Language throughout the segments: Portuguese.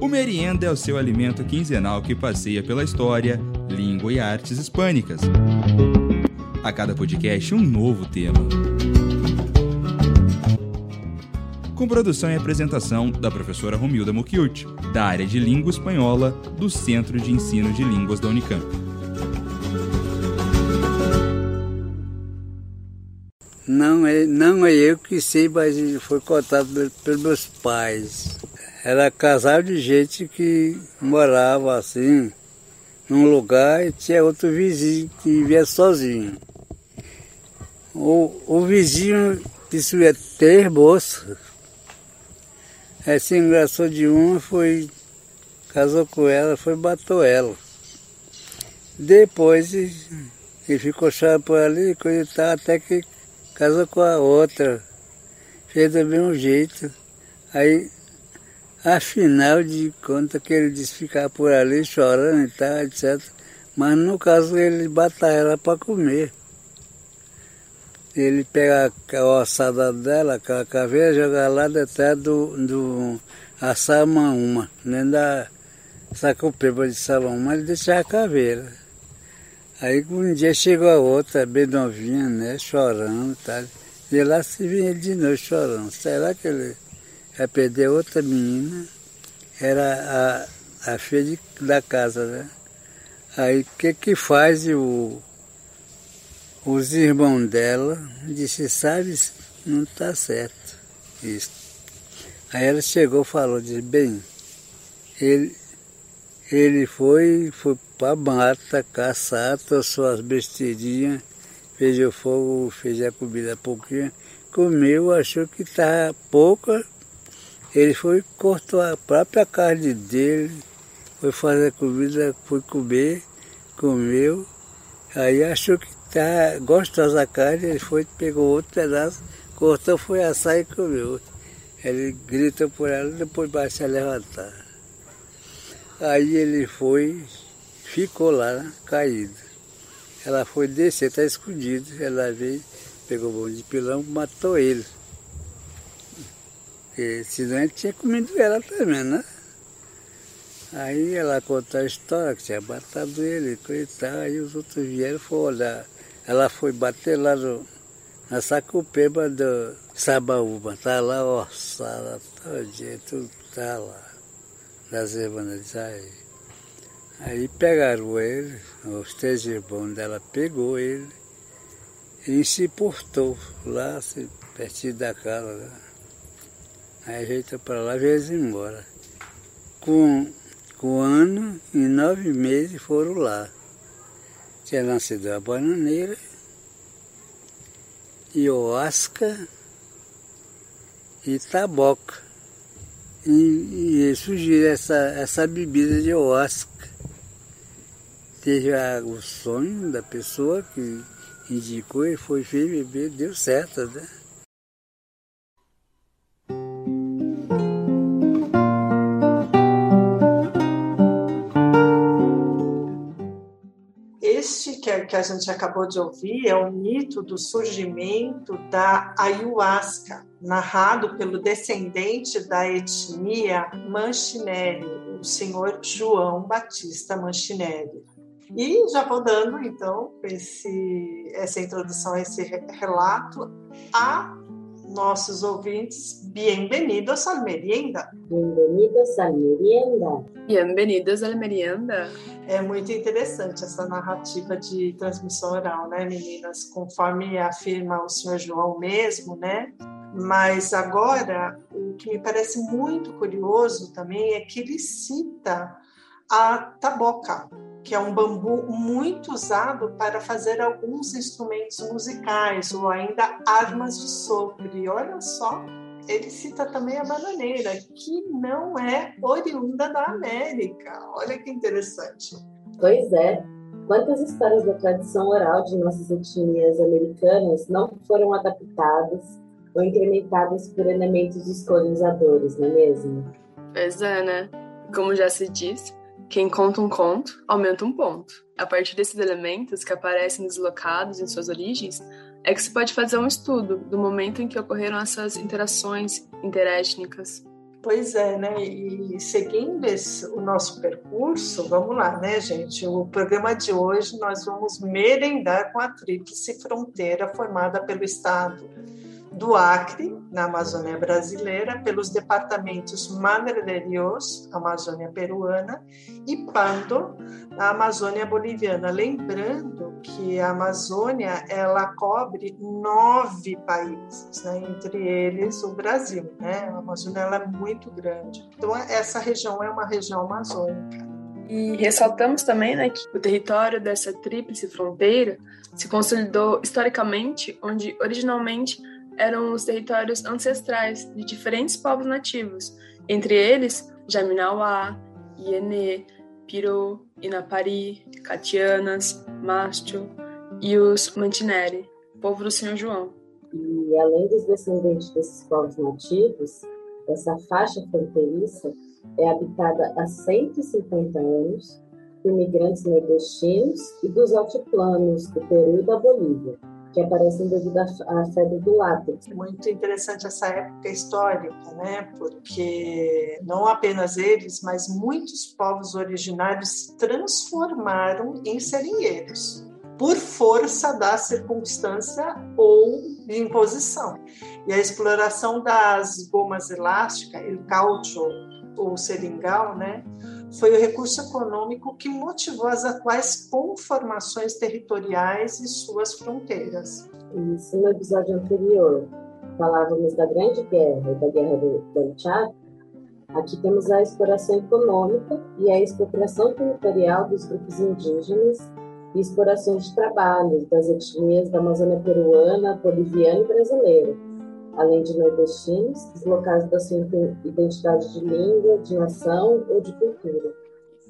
O merienda é o seu alimento quinzenal que passeia pela história, língua e artes hispânicas. A cada podcast, um novo tema. Com produção e apresentação da professora Romilda Mucchiuti, da área de língua espanhola do Centro de Ensino de Línguas da Unicamp. Não é, não é eu que sei, mas foi contado pelos meus pais. Era casal de gente que morava assim, num lugar e tinha outro vizinho que vivia sozinho. O, o vizinho ia ter moça. Aí se engraçou de uma, foi, casou com ela, foi matou ela. Depois ele ficou por ali, coisa e tal, até que casou com a outra. Fez do mesmo jeito. Aí, afinal de contas, que ele disse ficar por ali chorando e tal, etc. Mas no caso ele batalha ela para comer. Ele pega a ossada dela, aquela caveira, joga lá detrás do, do a uma nem da sacopepa de uma ele deixa a caveira. Aí um dia chegou a outra, bem novinha, né, chorando e tal. E lá se vinha de novo chorando. Será que ele ia perder outra menina? Era a, a filha de, da casa, né? Aí o que que faz o, os irmãos dela disse, sabe, não está certo isso. Aí ela chegou e falou, disse, bem, ele, ele foi, foi para a mata caçar, trouxe as besteirinhas, fez o fogo, fez a comida pouquinho, comeu, achou que estava pouca, ele foi, cortou a própria carne dele, foi fazer a comida, foi comer, comeu, aí achou que tá gostosa a carne, ele foi, pegou outro pedaço, cortou, foi assar e comeu. Ele gritou por ela, depois vai se levantar. Aí ele foi, ficou lá, caído. Ela foi descer, está escondido. Ela veio, pegou o bom de pilão, matou ele. Porque senão ele tinha comido ela também, né? Aí ela contou a história que tinha matado ele, coitado. Aí os outros vieram e foram olhar. Ela foi bater lá no, na sacupeba do Sabaúba, tá lá ossada, todinha, tudo tá lá, das irmãs aí. Pegaram ele, os três irmãos dela pegou ele e se portou lá, pertinho da casa. Né? Aí ajeitou para lá e veio embora. Com, com um ano e nove meses foram lá tinha nascido a bananeira, ioasca e taboca. E, e surgiu essa, essa bebida de ioasca. Teve a, o sonho da pessoa que indicou e foi feio beber, deu certo, né? Que a gente acabou de ouvir é o mito do surgimento da ayahuasca, narrado pelo descendente da etnia Manchinelli, o senhor João Batista Manchinelli. E já vou dando, então, esse, essa introdução, esse relato a nossos ouvintes. Bienvenidos al merienda. Bienvenidos al merienda. Bienvenidos al merienda. É muito interessante essa narrativa de transmissão oral, né, meninas? Conforme afirma o senhor João mesmo, né? Mas agora, o que me parece muito curioso também é que ele cita a taboca, que é um bambu muito usado para fazer alguns instrumentos musicais ou ainda armas de sopro. E olha só, ele cita também a bananeira, que não é oriunda da América. Olha que interessante. Pois é. Quantas histórias da tradição oral de nossas etnias americanas não foram adaptadas ou incrementadas por elementos dos colonizadores, não é mesmo? Pois é, né? Como já se disse, quem conta um conto, aumenta um ponto. A partir desses elementos que aparecem deslocados em suas origens, é que se pode fazer um estudo do momento em que ocorreram essas interações interétnicas. Pois é, né? E seguindo esse, o nosso percurso, vamos lá, né, gente? O programa de hoje nós vamos merendar com a tríplice fronteira formada pelo Estado do Acre, na Amazônia brasileira, pelos departamentos Madre de Dios, Amazônia peruana, e Pando, a Amazônia boliviana. Lembrando que a Amazônia ela cobre nove países, né? entre eles o Brasil. Né? A Amazônia ela é muito grande. Então, essa região é uma região amazônica. E ressaltamos também né, que o território dessa tríplice fronteira se consolidou historicamente, onde originalmente eram os territórios ancestrais de diferentes povos nativos, entre eles Jaminauá, Ienê, Pirô, Inapari, Catianas, Mastio e os Mantineri, povo do Senhor João. E além dos descendentes desses povos nativos, essa faixa fronteiriça é habitada há 150 anos por imigrantes nordestinos e dos altiplanos do Peru e da Bolívia que aparecem devido à febre do látex. Muito interessante essa época histórica, né? Porque não apenas eles, mas muitos povos originários se transformaram em seringueiros por força da circunstância ou de imposição. E a exploração das gomas elásticas, o caucho ou seringal, né? Foi o recurso econômico que motivou as atuais conformações territoriais e suas fronteiras. Isso no episódio anterior falávamos da Grande Guerra e da Guerra do, Tchad. Aqui temos a exploração econômica e a expropriação territorial dos grupos indígenas e exploração de trabalhos das etnias da Amazônia peruana, boliviana e brasileira, além de nordestinos, deslocados da sua identidade de língua, de nação ou de cultura.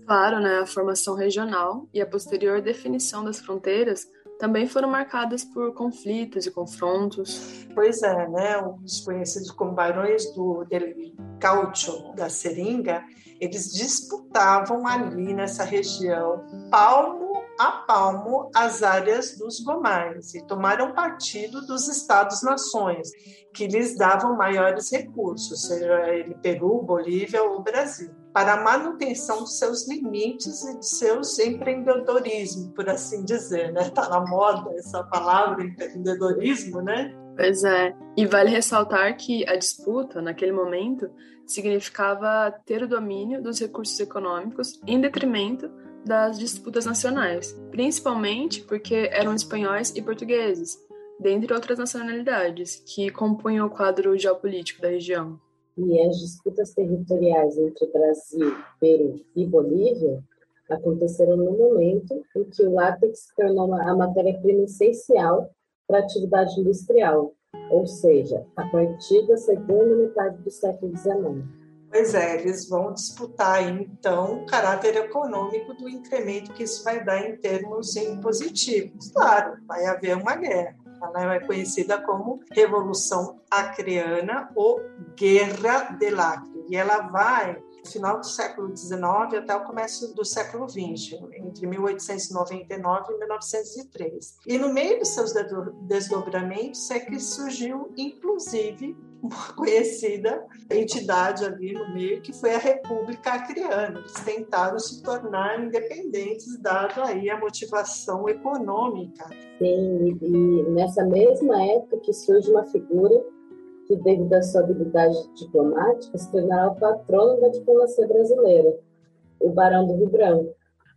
Claro, né, a formação regional e a posterior definição das fronteiras também foram marcadas por conflitos e confrontos. Pois é, né, os conhecidos como barões do del caucho, da seringa, eles disputavam ali nessa região palmo a palmo as áreas dos gomais e tomaram partido dos Estados-nações, que lhes davam maiores recursos, seja ele Peru, Bolívia ou Brasil, para a manutenção dos seus limites e de seus empreendedorismo, por assim dizer, né? Está na moda essa palavra empreendedorismo, né? Pois é, e vale ressaltar que a disputa, naquele momento, significava ter o domínio dos recursos econômicos em detrimento das disputas nacionais, principalmente porque eram espanhóis e portugueses, dentre outras nacionalidades, que compunham o quadro geopolítico da região. E as disputas territoriais entre Brasil, Peru e Bolívia aconteceram no momento em que o látex se tornou a matéria-prima essencial para a atividade industrial, ou seja, a partir da segunda metade do século XIX. Pois é, eles vão disputar então o caráter econômico do incremento que isso vai dar em termos impositivos. Claro, vai haver uma guerra. Ela é conhecida como Revolução Acreana ou Guerra del Acre. E ela vai do final do século XIX até o começo do século XX, entre 1899 e 1903. E no meio dos seus desdobramentos é que surgiu, inclusive, uma conhecida entidade ali no meio, que foi a República Acreana. Eles tentaram se tornar independentes, dado aí a motivação econômica. Sim, e nessa mesma época que surge uma figura que, devido à sua habilidade diplomática, se tornará o patrono da diplomacia brasileira, o Barão do Rio Branco.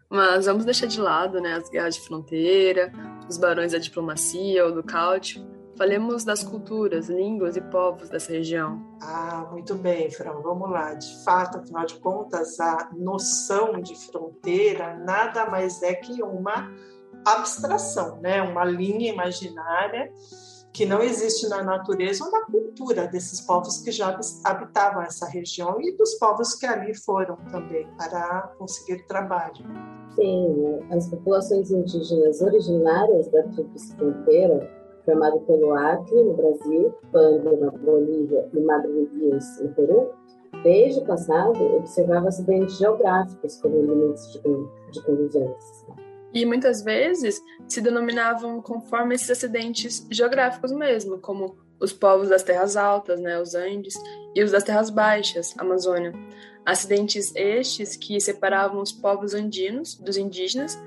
Mas vamos deixar de lado né, as guerras de fronteira, os barões da diplomacia ou do cálcio. Falemos das culturas, línguas e povos dessa região. Ah, muito bem, Fran. Vamos lá. De fato, afinal de contas, a noção de fronteira nada mais é que uma abstração, né? uma linha imaginária que não existe na natureza ou na cultura desses povos que já habitavam essa região e dos povos que ali foram também para conseguir trabalho. Sim, as populações indígenas originárias da tríplice fronteira, formada pelo Acre, no Brasil, Pando, na Bolívia e Madre Dios, no Peru, desde o passado observava acidentes geográficos como elementos de, de convivência. E muitas vezes se denominavam conforme esses acidentes geográficos mesmo, como os povos das terras altas, né, os Andes, e os das terras baixas, Amazônia. Acidentes estes que separavam os povos andinos dos indígenas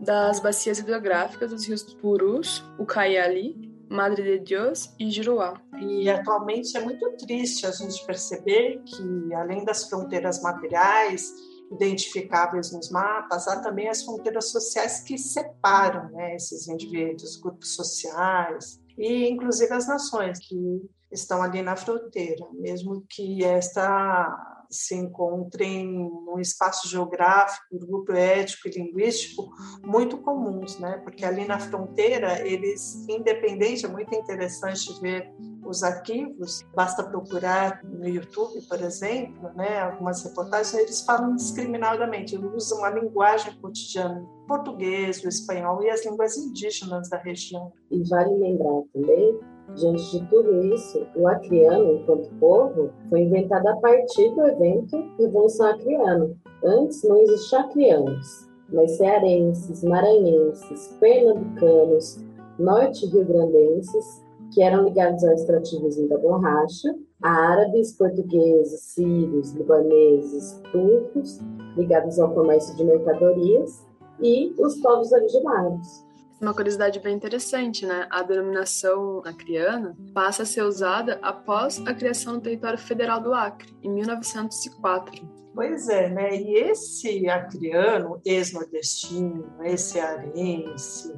das bacias hidrográficas dos rios Purus, Ucayali, Madre de Deus e Juruá. E atualmente é muito triste a gente perceber que, além das fronteiras materiais identificáveis nos mapas, há também as fronteiras sociais que separam né, esses indivíduos, grupos sociais e, inclusive, as nações que estão ali na fronteira, mesmo que esta se encontrem num espaço geográfico, grupo ético e linguístico muito comuns, né? Porque ali na fronteira eles, independente, é muito interessante ver os arquivos, basta procurar no YouTube, por exemplo, né, algumas reportagens, eles falam indiscriminadamente, usam a linguagem cotidiana, português, o espanhol e as línguas indígenas da região. E vale lembrar também Diante de tudo isso, o acriano, enquanto povo, foi inventado a partir do evento Revolução Acriana. Antes não existiam acrianos, mas cearenses, maranhenses, pernambucanos, norte-rio-grandenses, que eram ligados ao extrativismo da borracha, árabes, portugueses, sírios, libaneses, turcos, ligados ao comércio de mercadorias, e os povos originários. Uma curiosidade bem interessante, né? A denominação acriana passa a ser usada após a criação do território federal do Acre, em 1904. Pois é, né? E esse acriano, ex-nordestino, ex-cearense,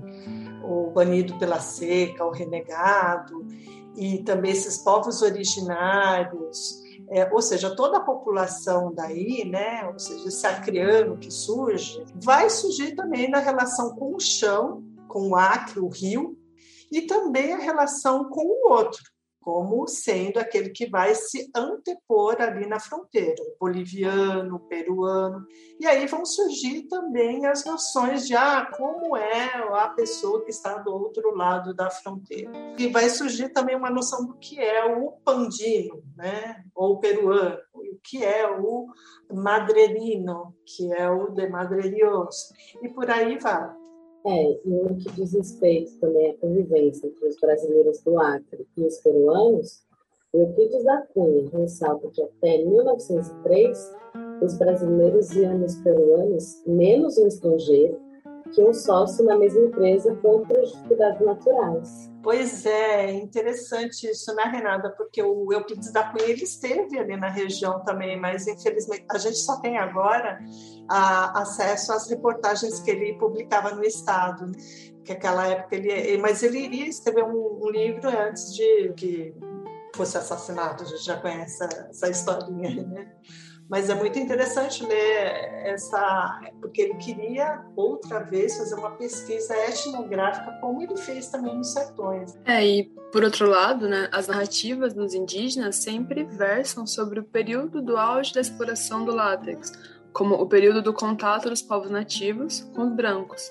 o banido pela seca, o renegado, e também esses povos originários, é, ou seja, toda a população daí, né, ou seja, esse acriano que surge, vai surgir também na relação com o chão com o Acre, o rio, e também a relação com o outro, como sendo aquele que vai se antepor ali na fronteira, o boliviano, o peruano. E aí vão surgir também as noções de ah, como é a pessoa que está do outro lado da fronteira. E vai surgir também uma noção do que é o pandino, né? ou peruano, o que é o madrelino, que é o de Madrelios, e por aí vai. É, e no que diz respeito também à convivência entre os brasileiros do Acre e os peruanos, o Euclides da Cunha ressalta que até 1903 os brasileiros viam nos peruanos menos um estrangeiro que um sócio na mesma empresa contra as dificuldades naturais. Pois é, interessante isso, né, Renata? Porque o Euclides da Cunha ele esteve ali na região também, mas infelizmente a gente só tem agora a, acesso às reportagens que ele publicava no Estado, que aquela época ele, mas ele iria escrever um, um livro antes de que fosse assassinado. A gente já conhece essa, essa historinha, né? Mas é muito interessante ler essa, porque ele queria outra vez fazer uma pesquisa etnográfica, como ele fez também nos sertões. É, e por outro lado, né, as narrativas dos indígenas sempre versam sobre o período do auge da exploração do látex, como o período do contato dos povos nativos com os brancos.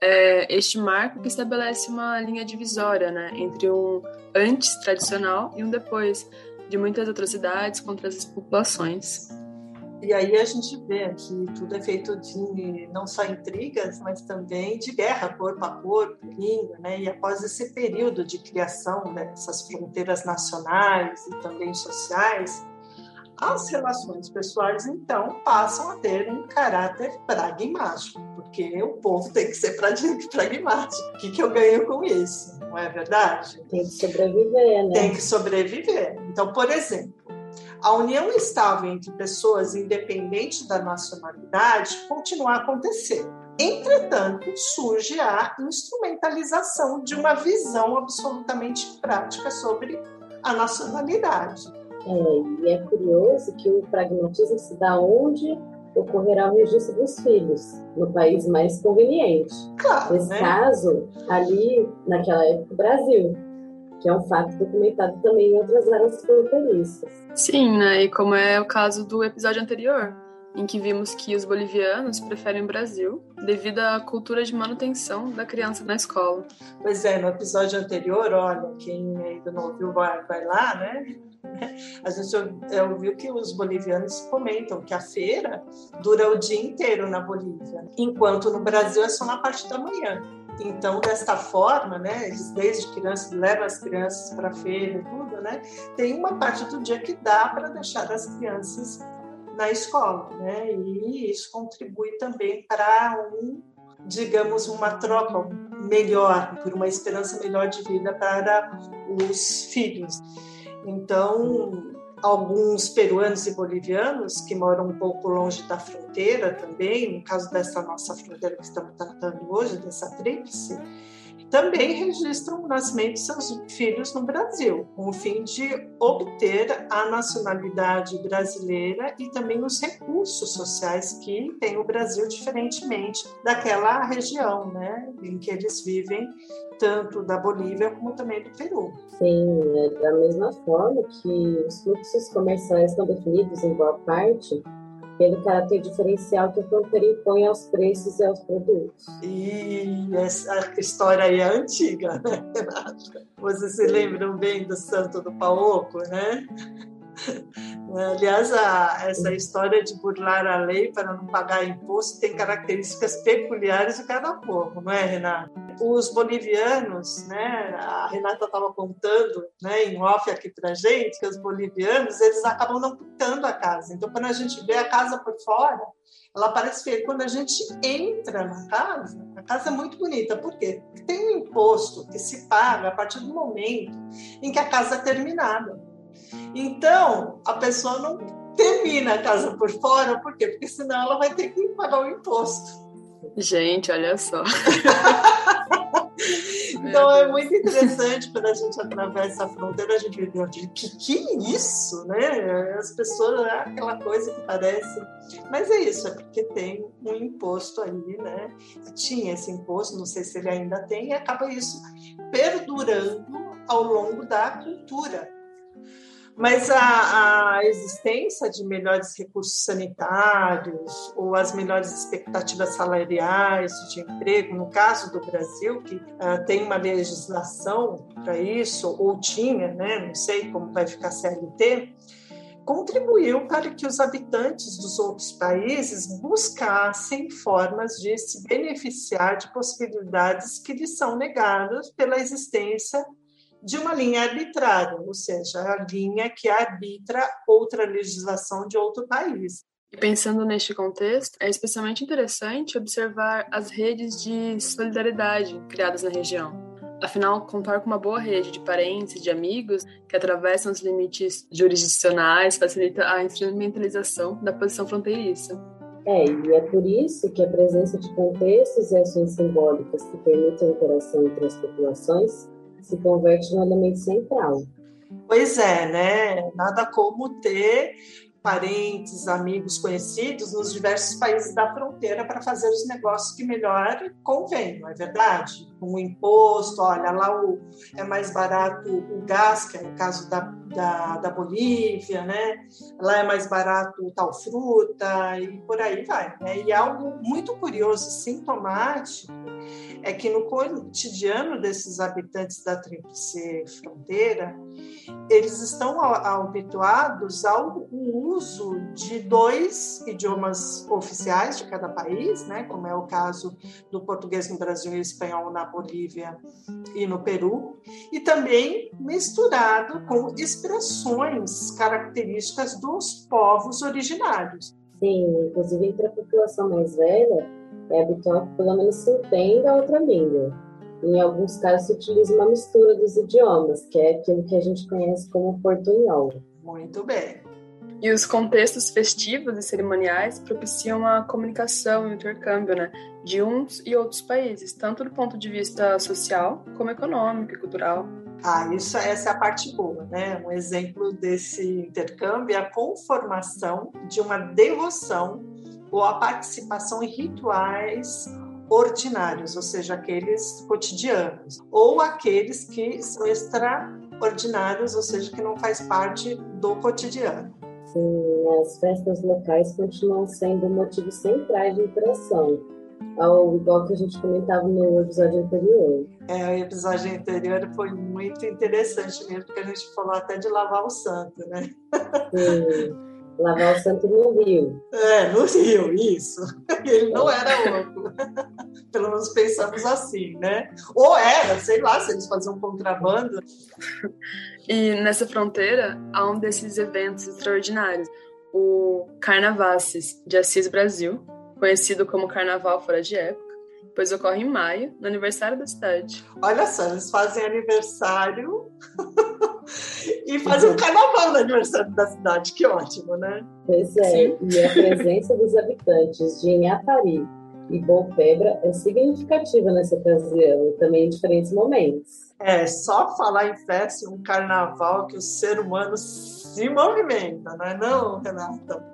É este marco que estabelece uma linha divisória né, entre um antes tradicional e um depois, de muitas atrocidades contra as populações. E aí a gente vê que tudo é feito de não só intrigas, mas também de guerra corpo a corpo, língua, né? E após esse período de criação dessas fronteiras nacionais e também sociais, as relações pessoais então passam a ter um caráter pragmático, porque o povo tem que ser pragmático. O que, que eu ganho com isso? Não é verdade? Tem que sobreviver, né? Tem que sobreviver. Então, por exemplo, a união estável entre pessoas, independente da nacionalidade, continua a acontecer. Entretanto, surge a instrumentalização de uma visão absolutamente prática sobre a nacionalidade. É, e é curioso que o pragmatismo se dá onde ocorrerá o registro dos filhos, no país mais conveniente. Claro, Nesse né? caso, ali, naquela época, o Brasil que é um fato documentado também em outras áreas fronteiriças. Sim, né? E como é o caso do episódio anterior, em que vimos que os bolivianos preferem o Brasil devido à cultura de manutenção da criança na escola. Pois é, no episódio anterior, olha, quem ainda não ouviu vai, vai lá, né? A gente ouviu que os bolivianos comentam que a feira dura o dia inteiro na Bolívia, enquanto no Brasil é só na parte da manhã. Então, desta forma, né, eles desde crianças levam as crianças para a feira tudo, né? Tem uma parte do dia que dá para deixar as crianças na escola, né? E isso contribui também para um, digamos, uma troca melhor, por uma esperança melhor de vida para os filhos. Então, alguns peruanos e bolivianos que moram um pouco longe da fronteira também, no caso dessa nossa fronteira que estamos tratando hoje, dessa tríplice, também registram o nascimento de seus filhos no Brasil, com o fim de obter a nacionalidade brasileira e também os recursos sociais que tem o Brasil, diferentemente daquela região né, em que eles vivem, tanto da Bolívia como também do Peru. Sim, é da mesma forma que os fluxos comerciais estão definidos em boa parte pelo caráter diferencial que a fronteira impõe aos preços e aos produtos. E essa história aí é antiga, né, Renata? Vocês se lembram bem do Santo do Paoco, né? Aliás, a, essa história de burlar a lei para não pagar imposto tem características peculiares de cada povo, não é, Renata? Os bolivianos, né, a Renata estava contando né, em off aqui para gente, que os bolivianos eles acabam não pintando a casa. Então, quando a gente vê a casa por fora, ela parece feia. Quando a gente entra na casa, a casa é muito bonita. Por quê? Porque tem um imposto que se paga a partir do momento em que a casa é terminada. Então, a pessoa não termina a casa por fora, por quê? Porque senão ela vai ter que pagar o imposto. Gente, olha só. então é muito interessante quando a gente atravessa a fronteira, a gente vê de que, que é isso, né? As pessoas, é aquela coisa que parece. Mas é isso, é porque tem um imposto aí, né? Tinha esse imposto, não sei se ele ainda tem, e acaba isso perdurando ao longo da cultura mas a, a, existência de melhores recursos sanitários ou as melhores expectativas salariais de emprego, no caso do Brasil, que uh, tem uma legislação para isso, ou tinha, né, não sei como vai ficar a CLT, contribuiu para que os habitantes dos outros países buscassem formas de se beneficiar de possibilidades que lhes são negadas pela existência de uma linha arbitrária, ou seja, a linha que arbitra outra legislação de outro país. E pensando neste contexto, é especialmente interessante observar as redes de solidariedade criadas na região. Afinal, contar com uma boa rede de parentes e de amigos que atravessam os limites jurisdicionais facilita a instrumentalização da posição fronteiriça. É, e é por isso que a presença de contextos e ações simbólicas que permitem a interação entre as populações se converte no elemento central. Pois é, né? Nada como ter parentes, amigos, conhecidos nos diversos países da fronteira para fazer os negócios que melhor convém, não é verdade? O imposto, olha, lá o, é mais barato o gás, que é o caso da, da, da Bolívia, né? Lá é mais barato tal fruta e por aí vai. Né? E algo muito curioso e sintomático é que no cotidiano desses habitantes da Tríplice Fronteira, eles estão habituados ao uso de dois idiomas oficiais de cada país, né, como é o caso do português no Brasil e espanhol na Bolívia e no Peru, e também misturado com expressões características dos povos originários. Sim, inclusive entre a população mais velha, é habitual que pelo menos se entenda a outra língua. Em alguns casos se utiliza uma mistura dos idiomas, que é aquilo que a gente conhece como portunhol. Muito bem. E os contextos festivos e cerimoniais propiciam a comunicação e o intercâmbio né, de uns e outros países, tanto do ponto de vista social, como econômico e cultural. Ah, isso, essa é a parte boa, né? Um exemplo desse intercâmbio é a conformação de uma devoção ou a participação em rituais ordinários, ou seja, aqueles cotidianos, ou aqueles que são extraordinários, ou seja, que não faz parte do cotidiano. Sim, as festas locais continuam sendo motivos centrais de interação. ao igual que a gente comentava no episódio anterior. É, o episódio anterior foi muito interessante mesmo, porque a gente falou até de lavar o santo, né? Sim, lavar o santo no rio. É, no rio, isso. Ele não era louco. Pelo menos pensamos assim, né? Ou era, sei lá, se eles faziam contrabando. E nessa fronteira há um desses eventos extraordinários, o Carnavasses de Assis Brasil, conhecido como Carnaval Fora de Época, pois ocorre em maio, no aniversário da cidade. Olha só, eles fazem aniversário e fazem um carnaval no aniversário da cidade, que ótimo, né? Pois é, Sim. e a presença dos habitantes de Inhapari e Bolpebra é significativa nessa ocasião, também em diferentes momentos. É, só falar em festa, um carnaval que o ser humano se movimenta, não é não, Renata?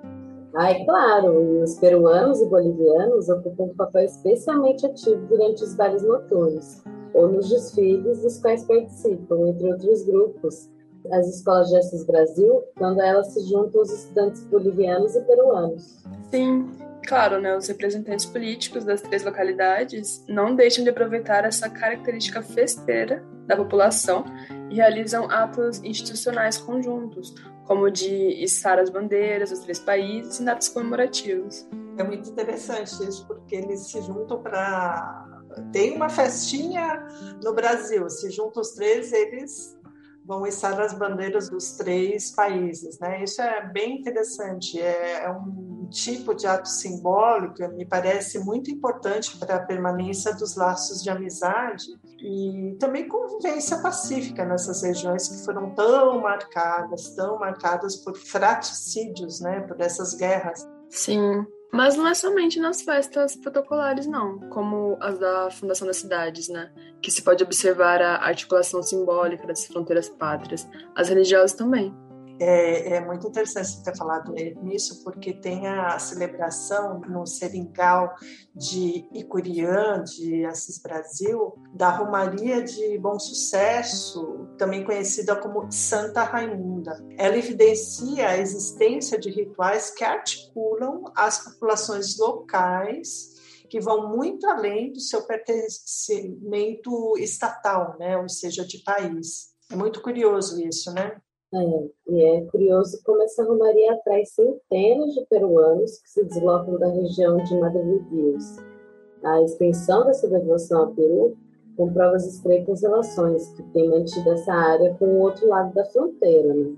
Ah, é claro, os peruanos e bolivianos ocupam um papel especialmente ativo durante os bailes noturnos ou nos desfiles dos quais participam, entre outros grupos, as escolas de Assis Brasil, quando elas se juntam aos estudantes bolivianos e peruanos. Sim, claro, né, os representantes políticos das três localidades não deixam de aproveitar essa característica festeira da população e realizam atos institucionais conjuntos, como de içar as bandeiras dos três países e datas comemorativos. É muito interessante isso, porque eles se juntam para. Tem uma festinha no Brasil, se juntam os três, eles vão içar as bandeiras dos três países, né? Isso é bem interessante, é, é um tipo de ato simbólico, me parece muito importante para a permanência dos laços de amizade e também convivência pacífica nessas regiões que foram tão marcadas, tão marcadas por fratricídios, né? Por essas guerras. Sim, mas não é somente nas festas protocolares, não, como as da Fundação das Cidades, né? Que se pode observar a articulação simbólica das fronteiras pátrias, as religiosas também. É, é, muito interessante você ter falado nisso, porque tem a celebração no Seringal de Icuriã, de Assis Brasil, da Romaria de Bom Sucesso, também conhecida como Santa Raimunda. Ela evidencia a existência de rituais que articulam as populações locais que vão muito além do seu pertencimento estatal, né? ou seja, de país. É muito curioso isso, né? É, e é curioso como essa romaria atrai centenas de peruanos que se deslocam da região de Madridios. A extensão dessa devoção ao Peru comprova as estreitas relações que tem mantido essa área com o outro lado da fronteira. Né?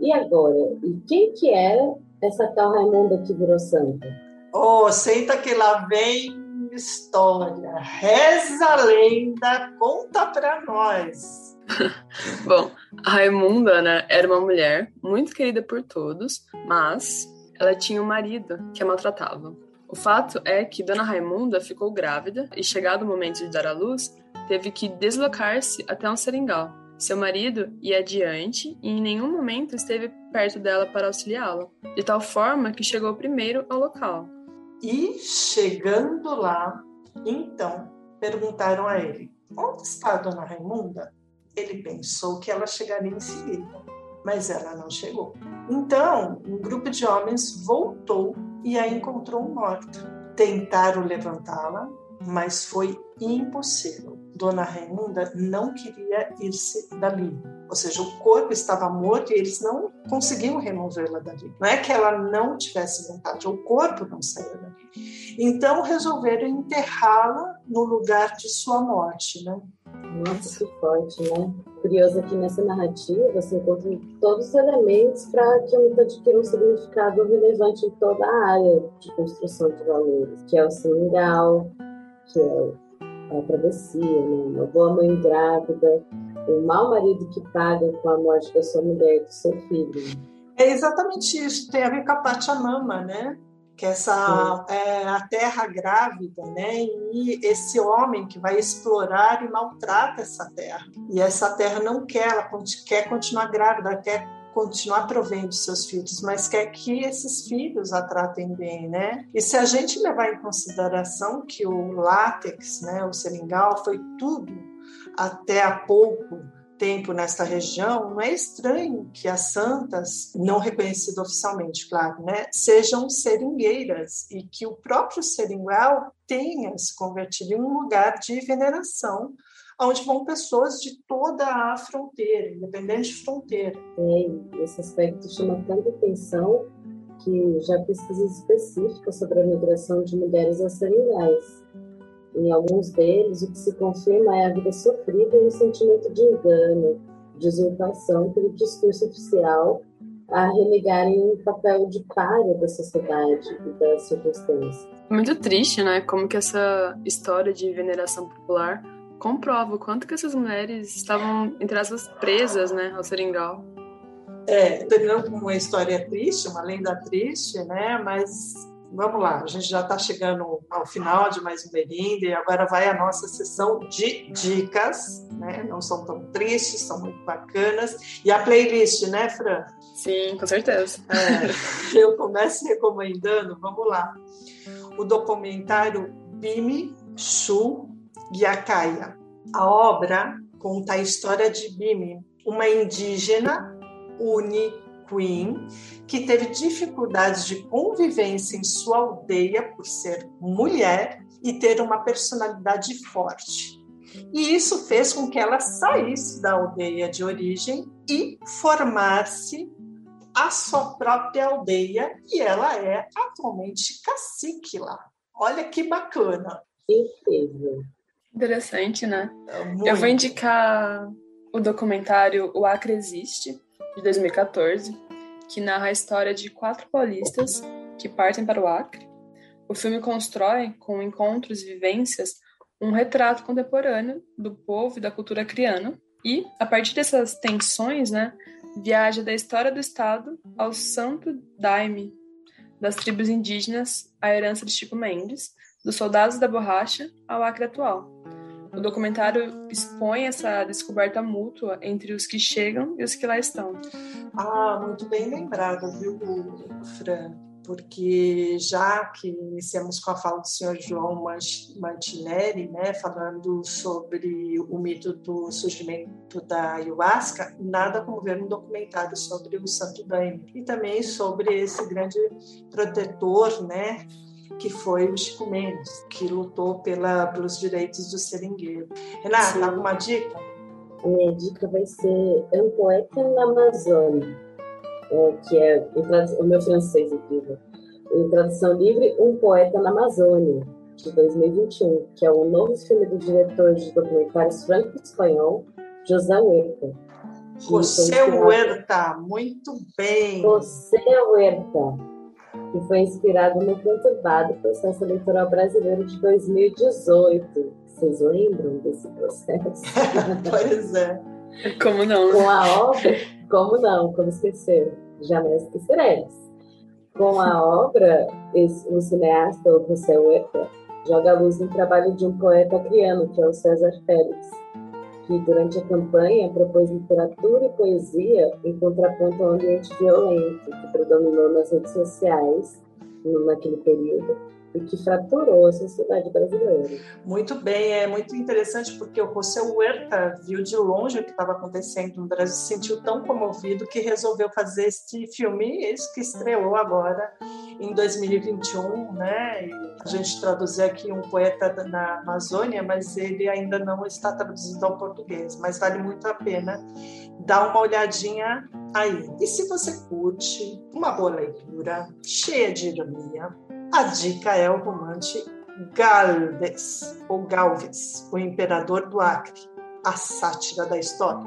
E agora, e quem que era essa tal Raimunda que virou santa? Oh, senta que lá vem história. Reza a lenda, conta para nós. Bom, a Raimunda, né, era uma mulher muito querida por todos, mas ela tinha um marido que a maltratava. O fato é que Dona Raimunda ficou grávida e, chegado o momento de dar à luz, teve que deslocar-se até um seringal. Seu marido ia adiante e em nenhum momento esteve perto dela para auxiliá-la, de tal forma que chegou primeiro ao local. E chegando lá, então perguntaram a ele: Onde está a Dona Raimunda? Ele pensou que ela chegaria em seguida, mas ela não chegou. Então, um grupo de homens voltou e a encontrou morta. Tentaram levantá-la, mas foi impossível. Dona Raimunda não queria ir-se dali. Ou seja, o corpo estava morto e eles não conseguiam removê-la dali. Não é que ela não tivesse vontade, o corpo não saiu dali. Então resolveram enterrá-la no lugar de sua morte, né? Nossa, que forte, né? Curioso aqui nessa narrativa, você encontra todos os elementos para que a mito adquira um significado relevante em toda a área de construção de valores, que é o seringal, que é a travessia, né? uma boa mãe grávida, um mau marido que paga com a morte da sua mulher e do seu filho. É exatamente isso, tem a ver com a Pachamama, né? Que essa é, a terra grávida, né? E esse homem que vai explorar e maltrata essa terra. E essa terra não quer, ela quer continuar grávida, quer continuar provendo seus filhos, mas quer que esses filhos a tratem bem, né? E se a gente levar em consideração que o látex, né, o seringal, foi tudo até há pouco tempo nesta região, não é estranho que as santas, não reconhecidas oficialmente, claro, né, sejam seringueiras e que o próprio seringuel tenha se convertido em um lugar de veneração onde vão pessoas de toda a fronteira, independente de fronteira. É, esse aspecto chama tanta atenção que já pesquisas específicas sobre a migração de mulheres a seringais. Em alguns deles, o que se confirma é a vida sofrida e o sentimento de engano, de usurpação pelo discurso oficial a relegarem um papel de párea da sociedade e das circunstâncias. Muito triste, né? Como que essa história de veneração popular comprova o quanto que essas mulheres estavam, entre aspas, presas, né, ao seringal. É, terminando com uma história triste, uma lenda triste, né, mas vamos lá, a gente já está chegando ao final de mais um Merinde e agora vai a nossa sessão de dicas, né? Não são tão tristes, são muito bacanas. E a playlist, né, Fran? Sim, com certeza. É, eu começo recomendando, vamos lá, o documentário Bimi Shu Gyakaya. A obra conta a história de Bimi, uma indígena uni Queen, que teve dificuldades de convivência em sua aldeia por ser mulher e ter uma personalidade forte. E isso fez com que ela saísse da aldeia de origem e formasse a sua própria aldeia, e ela é atualmente cacique lá. Olha que bacana. Incrível. Interessante, né? Muito. Eu vou indicar o documentário O Acre Existe, de 2014, que narra a história de quatro paulistas que partem para o Acre. O filme constrói, com encontros e vivências, um retrato contemporâneo do povo e da cultura criana, e, a partir dessas tensões, né, viaja da história do Estado ao santo daime das tribos indígenas, a herança de Chico Mendes, dos soldados da borracha ao Acre atual. O documentário expõe essa descoberta mútua entre os que chegam e os que lá estão. Ah, muito bem lembrado, viu, Fran? Porque já que iniciamos com a fala do senhor João Mantinelli, né, falando sobre o mito do surgimento da ayahuasca, nada como ver um documentário sobre o Santo Daime e também sobre esse grande protetor, né, que foi o Chico Mendes, que lutou pela, pelos direitos do seringueiro. Renata, Sim. alguma dica? A minha dica vai ser Um Poeta na Amazônia, é, que é o meu francês incrível. Em tradução livre, Um Poeta na Amazônia, de 2021, que é o novo filme do diretor de documentários franco-espanhol, José Huerta. José Huerta, muito bem. José Huerta que foi inspirado no conturbado processo eleitoral brasileiro de 2018. Vocês lembram desse processo? pois é. Como não? Com a obra, como não, como esquecer? Jamais esqueceremos. Com a obra, o cineasta, o José Huerta, joga a luz no trabalho de um poeta criano, que é o César Félix, que durante a campanha propôs literatura e poesia em contraponto ao ambiente violento que predominou nas redes sociais naquele período e que fraturou a sociedade brasileira. Muito bem, é muito interessante porque o José Huerta viu de longe o que estava acontecendo no Brasil, se sentiu tão comovido que resolveu fazer este filme, esse que estreou agora em 2021, né? E a gente traduziu aqui um poeta na Amazônia, mas ele ainda não está traduzido ao português, mas vale muito a pena dar uma olhadinha aí. E se você curte uma boa leitura, cheia de ironia, a dica é o romance Galvez, ou Galvez, o Imperador do Acre, a sátira da história,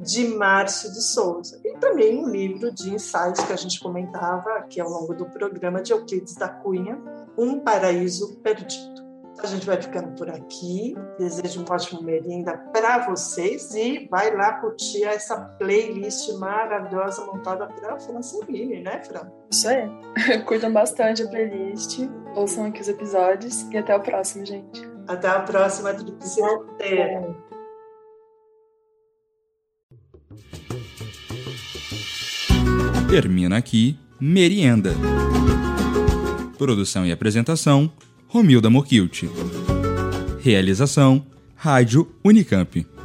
de Márcio de Souza. E também um livro de ensaios que a gente comentava aqui ao longo do programa de Euclides da Cunha, Um Paraíso Perdido. A gente vai ficando por aqui. Desejo um ótimo merenda para vocês e vai lá curtir essa playlist maravilhosa montada pela Fran Servini, né, Fran? Isso aí. Curtam bastante a playlist, ouçam aqui os episódios e até o próximo, gente. Até a próxima Tríplice Fronteira. Termina aqui Merienda. Produção e apresentação Romilda Mokilt. Realização: Rádio Unicamp.